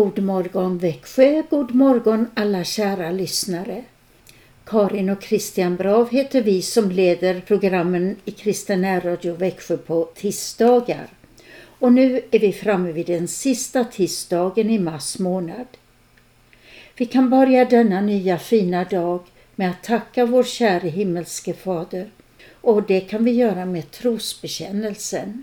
God morgon Växjö, god morgon alla kära lyssnare. Karin och Christian Brav heter vi som leder programmen i Kristen närradio Växjö på tisdagar. Och nu är vi framme vid den sista tisdagen i mars månad. Vi kan börja denna nya fina dag med att tacka vår käre himmelske Fader och det kan vi göra med trosbekännelsen.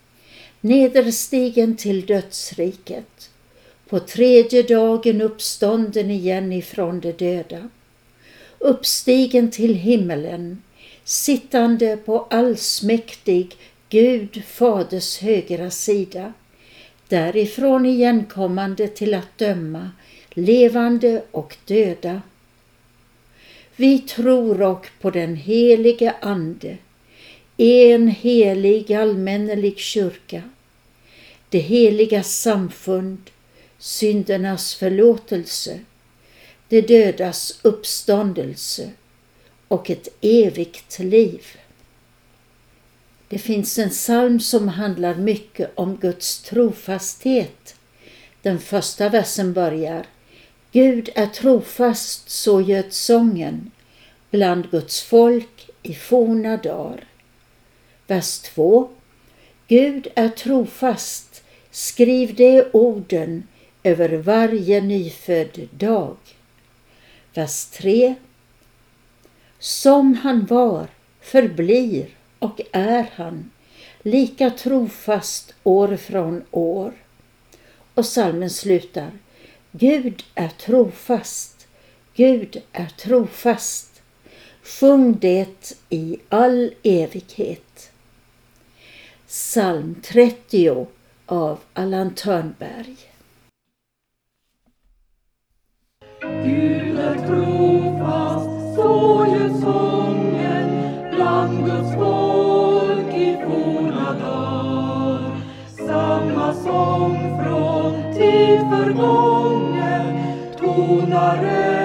nederstigen till dödsriket, på tredje dagen uppstånden igen ifrån de döda, uppstigen till himmelen, sittande på allsmäktig Gud Faders högra sida, därifrån igenkommande till att döma levande och döda. Vi tror och på den helige Ande, en helig allmännelig kyrka, det heliga samfund, syndernas förlåtelse, det dödas uppståndelse och ett evigt liv. Det finns en psalm som handlar mycket om Guds trofasthet. Den första versen börjar Gud är trofast, så göd sången bland Guds folk i forna dagar. Vers 2. Gud är trofast, skriv de orden över varje nyfödd dag. Vers 3. Som han var, förblir och är han, lika trofast år från år. Och salmen slutar. Gud är trofast, Gud är trofast. Sjung det i all evighet. Psalm 30 av Allan Törnberg. Gud är trofast, så ljöd sången bland Guds folk i forna dagar. Samma sång från tid förgången tonar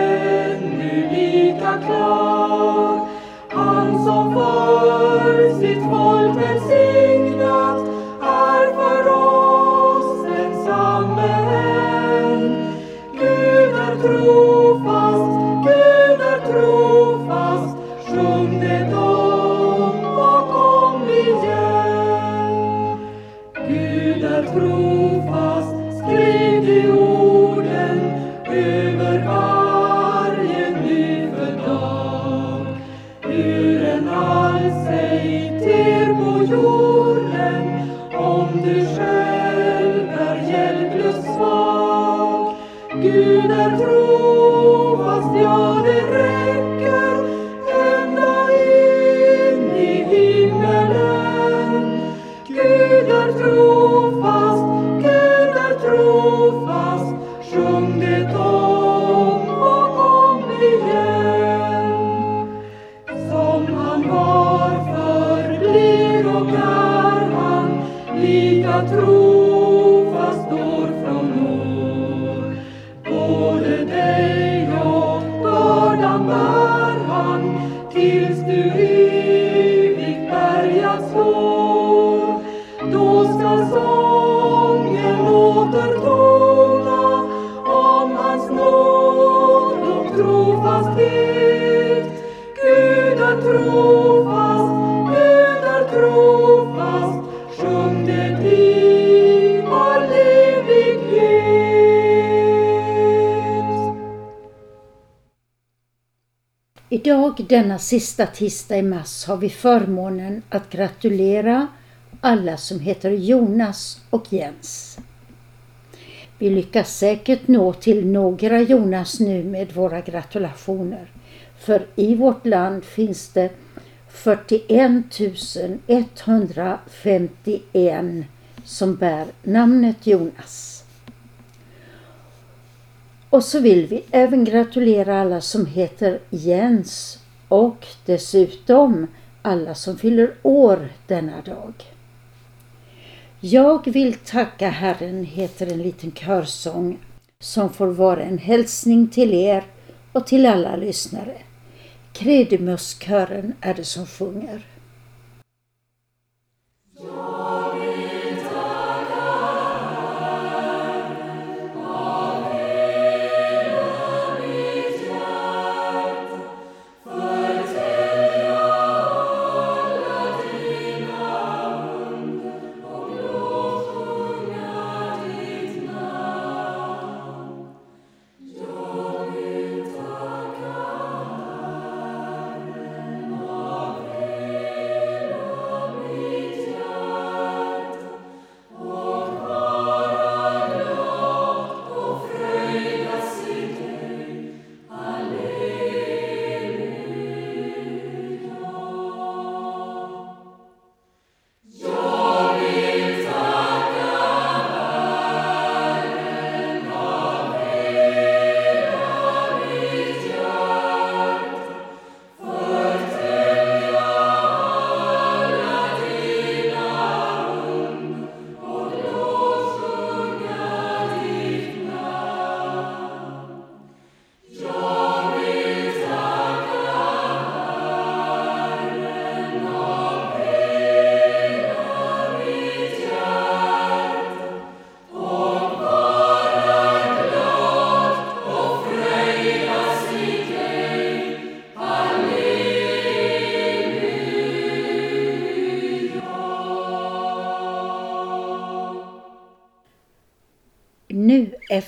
Idag, denna sista tisdag i mars, har vi förmånen att gratulera alla som heter Jonas och Jens. Vi lyckas säkert nå till några Jonas nu med våra gratulationer. För i vårt land finns det 41 151 som bär namnet Jonas. Och så vill vi även gratulera alla som heter Jens och dessutom alla som fyller år denna dag. Jag vill tacka Herren heter en liten körsång som får vara en hälsning till er och till alla lyssnare. Kredimuskören är det som sjunger.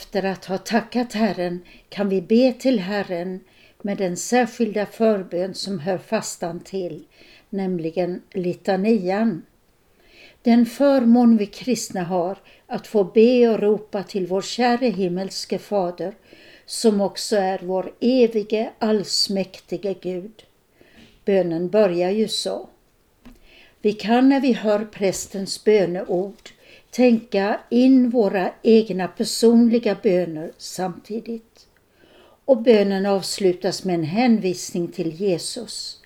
Efter att ha tackat Herren kan vi be till Herren med den särskilda förbön som hör fastan till, nämligen litanian. Den förmån vi kristna har att få be och ropa till vår käre himmelske Fader, som också är vår evige allsmäktige Gud. Bönen börjar ju så. Vi kan när vi hör prästens böneord tänka in våra egna personliga böner samtidigt. Och bönen avslutas med en hänvisning till Jesus.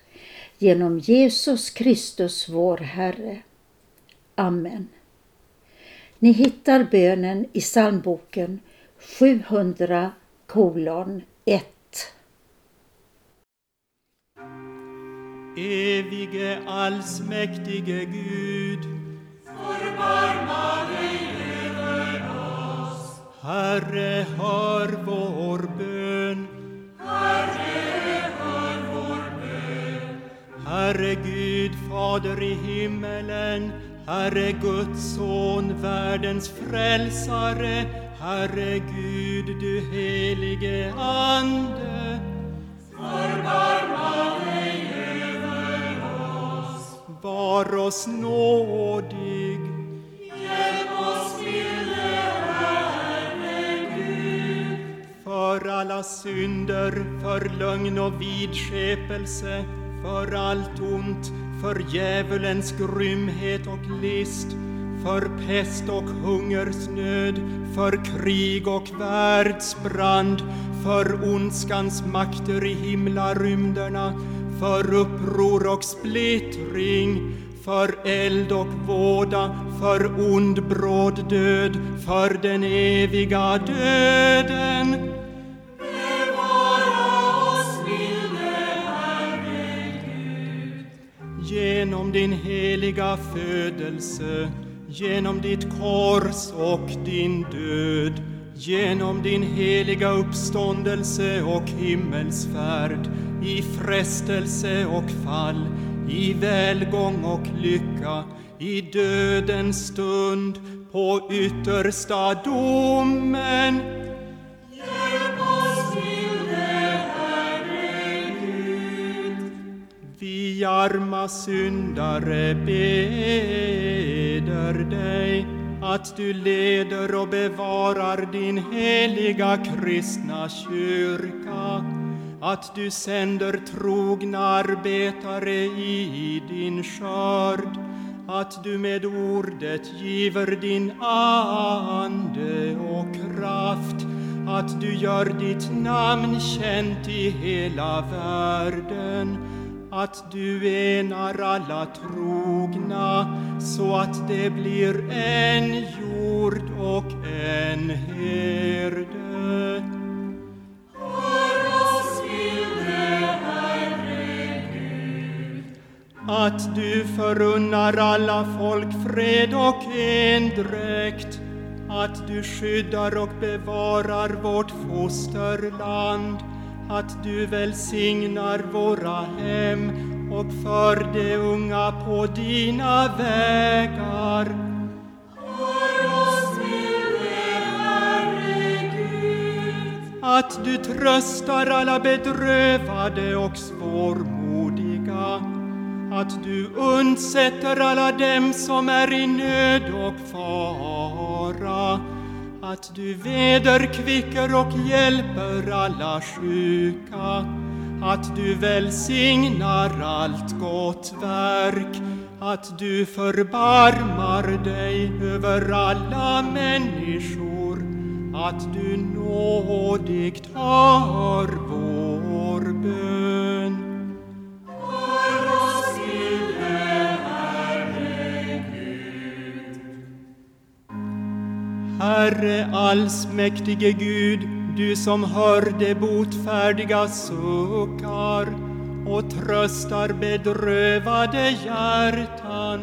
Genom Jesus Kristus vår Herre. Amen. Ni hittar bönen i psalmboken 700 kolon 1. Evige allsmäktige Gud, Förbarma dig över oss. Herre, hör vår bön. Herre, hör vår bön. Herre Gud, Fader i himmelen, Herre Guds son, världens frälsare, Herre Gud, du helige Ande. Förbarma dig över oss. Var oss nådig, alla synder, för lögn och vidskepelse, för allt ont, för djävulens grymhet och list, för pest och hungersnöd, för krig och världsbrand, för ondskans makter i himlarymderna, för uppror och splittring, för eld och våda, för ond bråd död, för den eviga döden. Genom din heliga födelse, genom ditt kors och din död, genom din heliga uppståndelse och himmelsfärd, i frestelse och fall, i välgång och lycka, i dödens stund, på yttersta domen. Vi arma syndare beder dig att du leder och bevarar din heliga kristna kyrka, att du sänder trogna arbetare i din skörd, att du med ordet giver din ande och kraft, att du gör ditt namn känt i hela världen, att du enar alla trogna så att det blir en jord och en herde. Att du förunnar alla folk fred och endräkt, att du skyddar och bevarar vårt fosterland, att du välsignar våra hem och för de unga på dina vägar. Att du tröstar alla bedrövade och svårmodiga, att du undsätter alla dem som är i nöd och fara, att du vederkvicker och hjälper alla sjuka, att du välsignar allt gott verk, att du förbarmar dig över alla människor, att du nådigt hör vår bön. Herre allsmäktige Gud, du som hör de botfärdiga suckar och tröstar bedrövade hjärtan.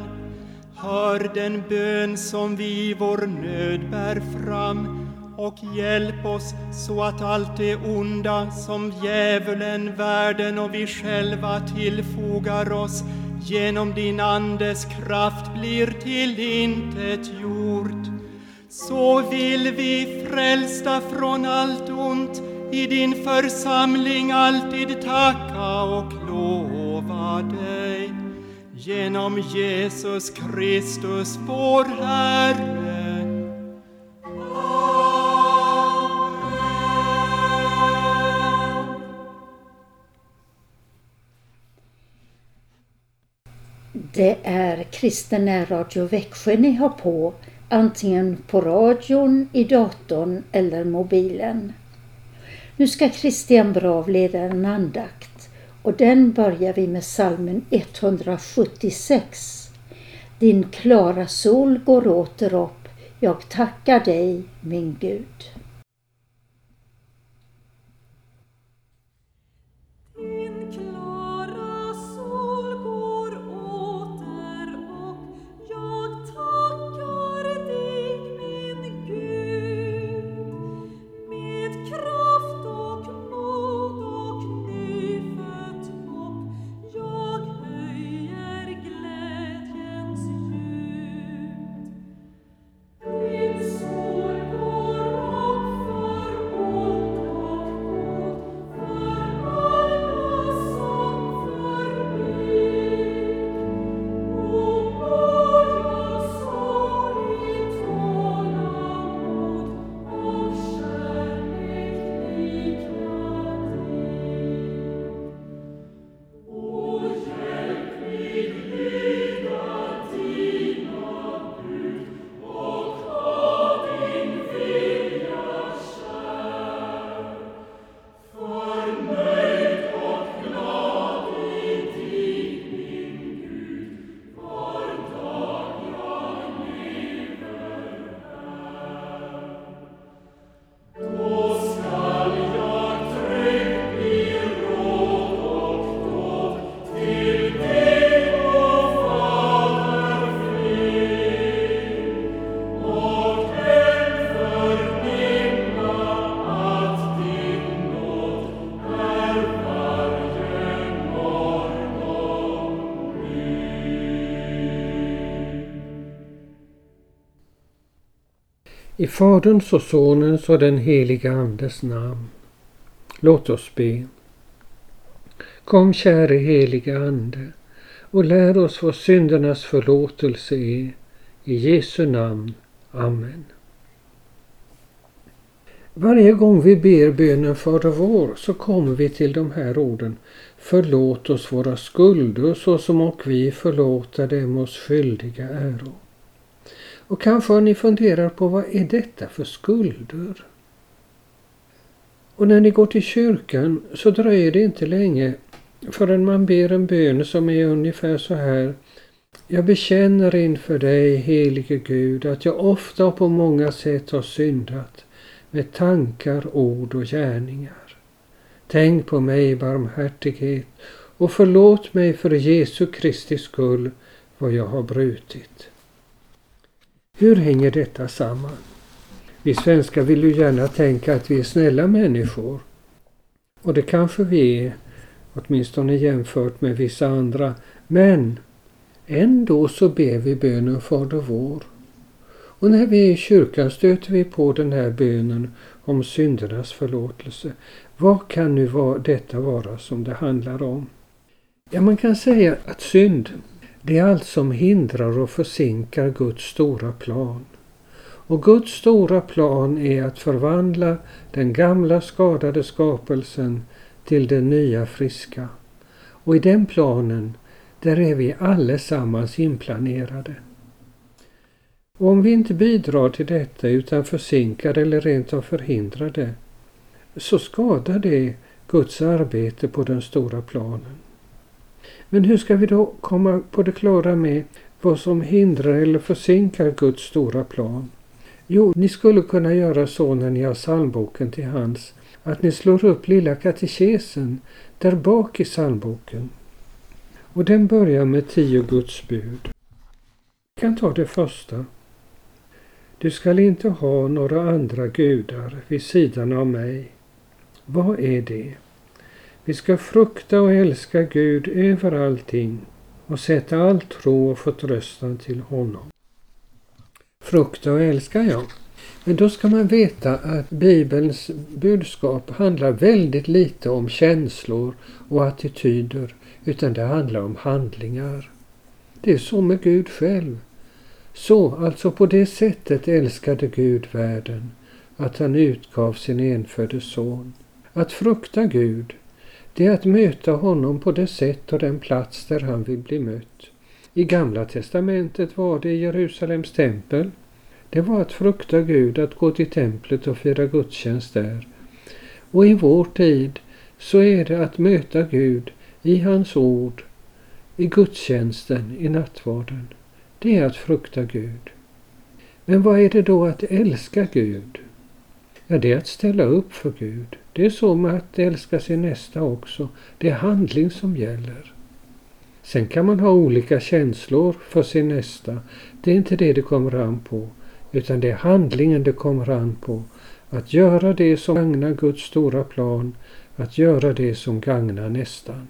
Hör den bön som vi i vår nöd bär fram och hjälp oss så att allt det onda som djävulen, världen och vi själva tillfogar oss genom din Andes kraft blir till intet gjort. Så vill vi frälsta från allt ont i din församling alltid tacka och lova dig. Genom Jesus Kristus vår Herre. Det är Kristen Radio Växjö ni har på, antingen på radion, i datorn eller mobilen. Nu ska Christian Brav leda en andakt och den börjar vi med salmen 176. Din klara sol går åter upp, jag tackar dig min Gud. I Faderns och Sonens och den heliga Andes namn. Låt oss be. Kom käre heliga Ande och lär oss vad syndernas förlåtelse är. I Jesu namn. Amen. Varje gång vi ber bönen Fader vår så kommer vi till de här orden. Förlåt oss våra skulder så som och vi förlåta dem oss skyldiga äro. Och kanske har ni funderat på vad är detta för skulder? Och när ni går till kyrkan så dröjer det inte länge förrän man ber en bön som är ungefär så här. Jag bekänner inför dig, helige Gud, att jag ofta och på många sätt har syndat med tankar, ord och gärningar. Tänk på mig i barmhärtighet och förlåt mig för Jesu Kristi skull vad jag har brutit. Hur hänger detta samman? Vi svenskar vill ju gärna tänka att vi är snälla människor. Och det kanske vi är, åtminstone jämfört med vissa andra. Men ändå så ber vi bönen Fader vår. Och när vi är i kyrkan stöter vi på den här bönen om syndernas förlåtelse. Vad kan nu detta vara som det handlar om? Ja, man kan säga att synd, det är allt som hindrar och försinkar Guds stora plan. Och Guds stora plan är att förvandla den gamla skadade skapelsen till den nya friska. Och i den planen, där är vi allesammans inplanerade. Och om vi inte bidrar till detta utan försinkar eller rent av förhindrar det, så skadar det Guds arbete på den stora planen. Men hur ska vi då komma på det klara med vad som hindrar eller försinkar Guds stora plan? Jo, ni skulle kunna göra så när ni har psalmboken till hands att ni slår upp lilla katekesen där bak i psalmboken. Och den börjar med tio Guds bud. Vi kan ta det första. Du skall inte ha några andra gudar vid sidan av mig. Vad är det? Vi ska frukta och älska Gud över allting och sätta all tro och förtröstan till honom. Frukta och älska, ja. Men då ska man veta att Bibelns budskap handlar väldigt lite om känslor och attityder utan det handlar om handlingar. Det är så med Gud själv. Så, alltså på det sättet älskade Gud världen att han utgav sin enfödde son. Att frukta Gud, det är att möta honom på det sätt och den plats där han vill bli mött. I Gamla testamentet var det i Jerusalems tempel. Det var att frukta Gud, att gå till templet och fira gudstjänst där. Och i vår tid så är det att möta Gud i hans ord, i gudstjänsten, i nattvarden. Det är att frukta Gud. Men vad är det då att älska Gud? Ja, det är att ställa upp för Gud. Det är så med att älska sin nästa också. Det är handling som gäller. Sen kan man ha olika känslor för sin nästa. Det är inte det det kommer an på. Utan det är handlingen det kommer an på. Att göra det som gagnar Guds stora plan. Att göra det som gagnar nästan.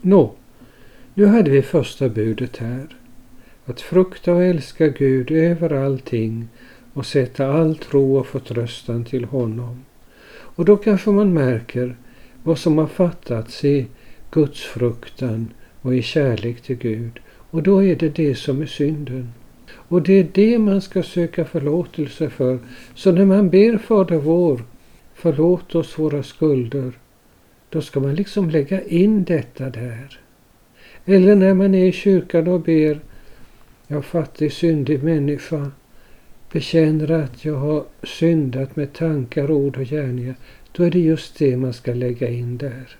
Nå, nu hade vi första budet här. Att frukta och älska Gud över allting och sätta all tro och förtröstan till honom. Och då kanske man märker vad som har fattats i Guds fruktan och i kärlek till Gud. Och då är det det som är synden. Och det är det man ska söka förlåtelse för. Så när man ber Fader vår, förlåt oss våra skulder, då ska man liksom lägga in detta där. Eller när man är i kyrkan och ber, jag fattig syndig människa, bekänner att jag har syndat med tankar, ord och gärningar, då är det just det man ska lägga in där.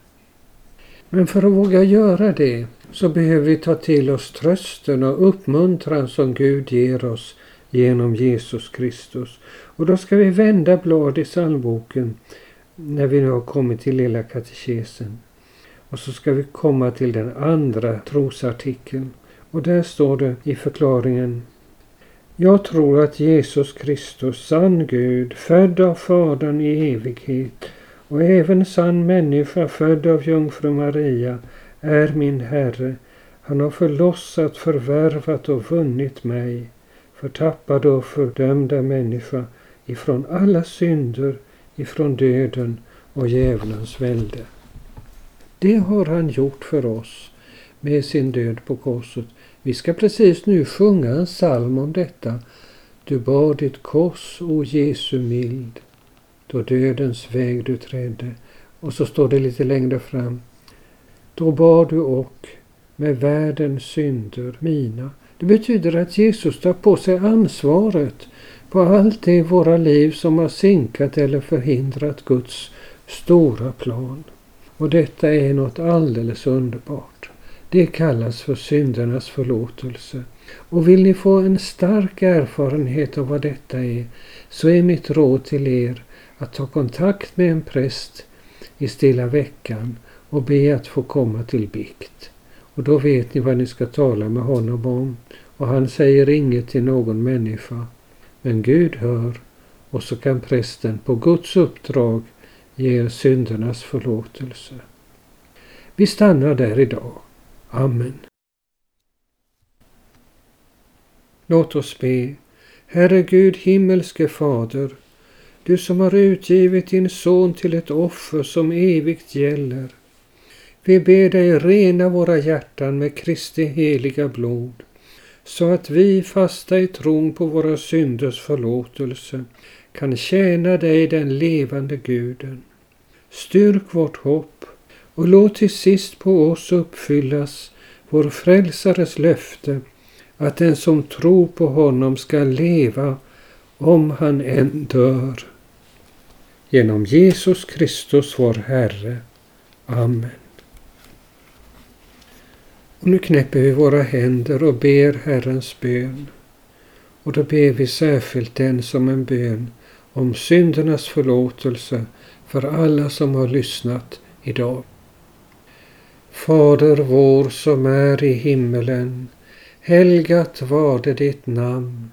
Men för att våga göra det så behöver vi ta till oss trösten och uppmuntran som Gud ger oss genom Jesus Kristus. Och då ska vi vända blad i psalmboken när vi nu har kommit till lilla katekesen. Och så ska vi komma till den andra trosartikeln. Och där står det i förklaringen jag tror att Jesus Kristus, sann Gud, född av Fadern i evighet och även sann människa, född av jungfru Maria, är min Herre. Han har förlossat, förvärvat och vunnit mig, förtappad och fördömda människa, ifrån alla synder, ifrån döden och djävulens välde. Det har han gjort för oss med sin död på korset. Vi ska precis nu sjunga en psalm om detta. Du bar ditt kors, o Jesu mild, då dödens väg du trädde. Och så står det lite längre fram. Då bar du och med världens synder mina. Det betyder att Jesus tar på sig ansvaret på allt det i våra liv som har sinkat eller förhindrat Guds stora plan. Och detta är något alldeles underbart. Det kallas för syndernas förlåtelse. Och vill ni få en stark erfarenhet av vad detta är så är mitt råd till er att ta kontakt med en präst i stilla veckan och be att få komma till bikt. Och då vet ni vad ni ska tala med honom om och han säger inget till någon människa. Men Gud hör och så kan prästen på Guds uppdrag ge er syndernas förlåtelse. Vi stannar där idag. Amen. Låt oss be. Herre Gud, himmelske Fader, du som har utgivit din son till ett offer som evigt gäller. Vi ber dig rena våra hjärtan med Kristi heliga blod, så att vi, fasta i tron på våra synders förlåtelse, kan tjäna dig, den levande Guden. Styrk vårt hopp och låt till sist på oss uppfyllas vår frälsares löfte att den som tror på honom ska leva om han än dör. Genom Jesus Kristus vår Herre. Amen. Och nu knäpper vi våra händer och ber Herrens bön. Och då ber vi särskilt den som en bön om syndernas förlåtelse för alla som har lyssnat idag. Fader vår som är i himmelen. Helgat varde ditt namn.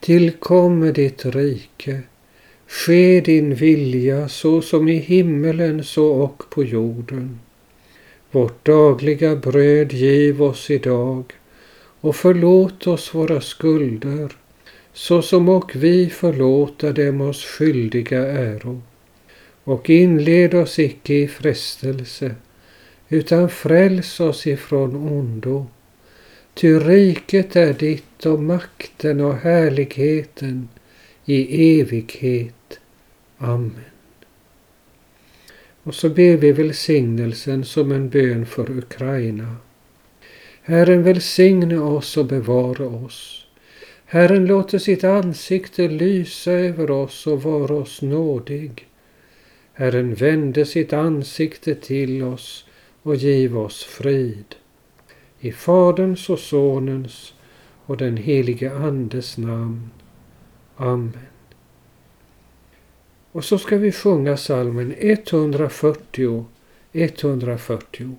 Tillkomme ditt rike. Ske din vilja så som i himmelen så och på jorden. Vårt dagliga bröd giv oss idag och förlåt oss våra skulder så som och vi förlåta dem oss skyldiga äro. Och inled oss icke i frestelse utan fräls oss ifrån ondo. Ty riket är ditt och makten och härligheten i evighet. Amen. Och så ber vi välsignelsen som en bön för Ukraina. Herren välsigne oss och bevara oss. Herren låter sitt ansikte lysa över oss och vara oss nådig. Herren vände sitt ansikte till oss och giv oss frid. I Faderns och Sonens och den helige Andes namn. Amen. Och så ska vi sjunga salmen 140, 140.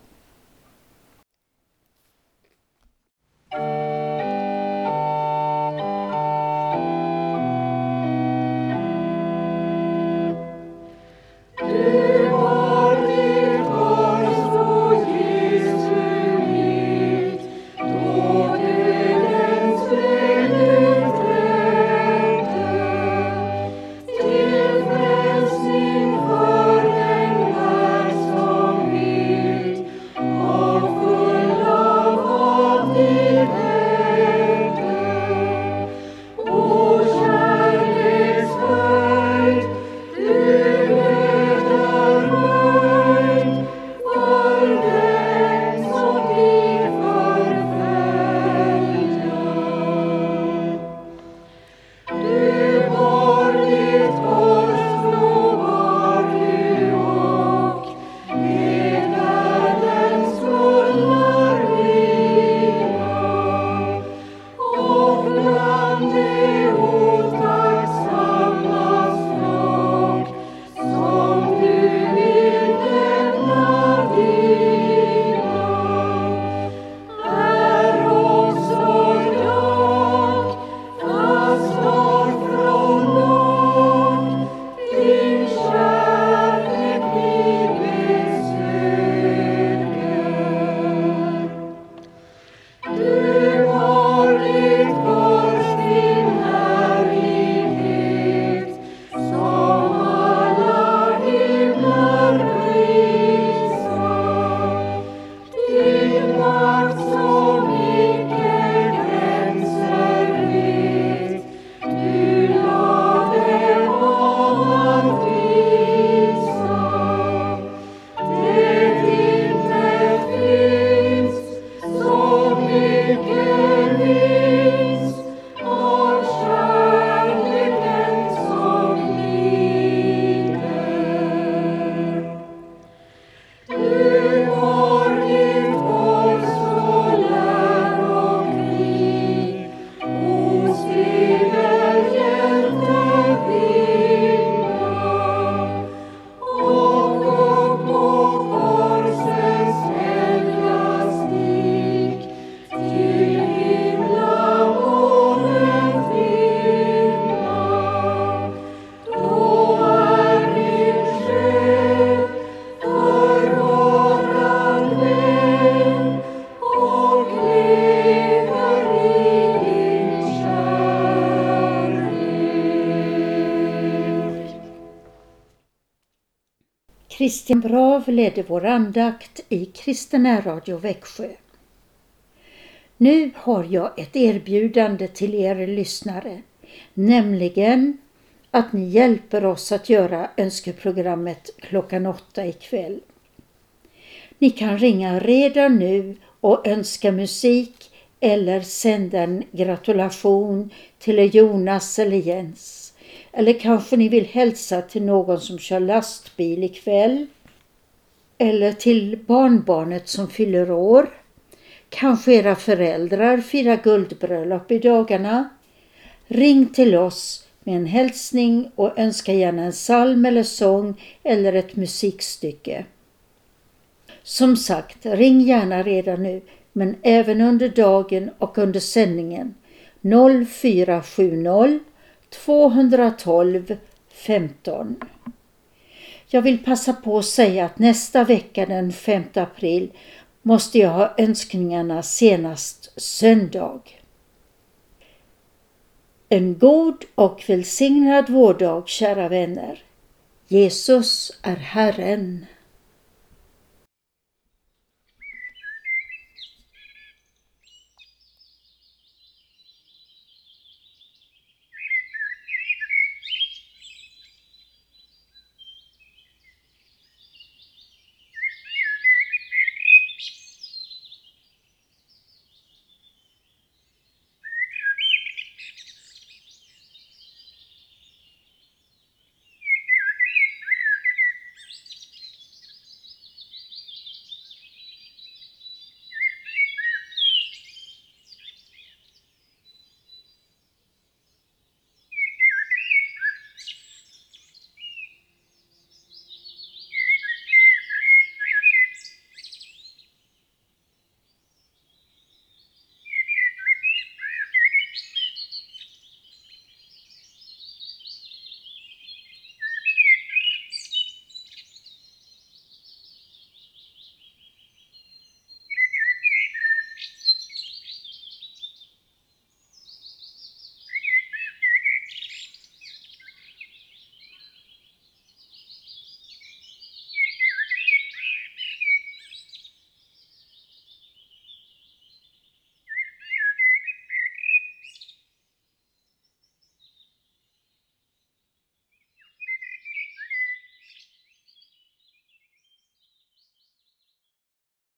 Christian Brav ledde vår andakt i Kristen Radio Växjö. Nu har jag ett erbjudande till er lyssnare, nämligen att ni hjälper oss att göra önskeprogrammet klockan åtta ikväll. Ni kan ringa redan nu och önska musik eller sända en gratulation till Jonas eller Jens. Eller kanske ni vill hälsa till någon som kör lastbil ikväll. Eller till barnbarnet som fyller år. Kanske era föräldrar firar guldbröllop i dagarna. Ring till oss med en hälsning och önska gärna en psalm eller sång eller ett musikstycke. Som sagt, ring gärna redan nu, men även under dagen och under sändningen 0470 212 15. Jag vill passa på att säga att nästa vecka den 5 april måste jag ha önskningarna senast söndag. En god och välsignad vårdag, kära vänner. Jesus är Herren.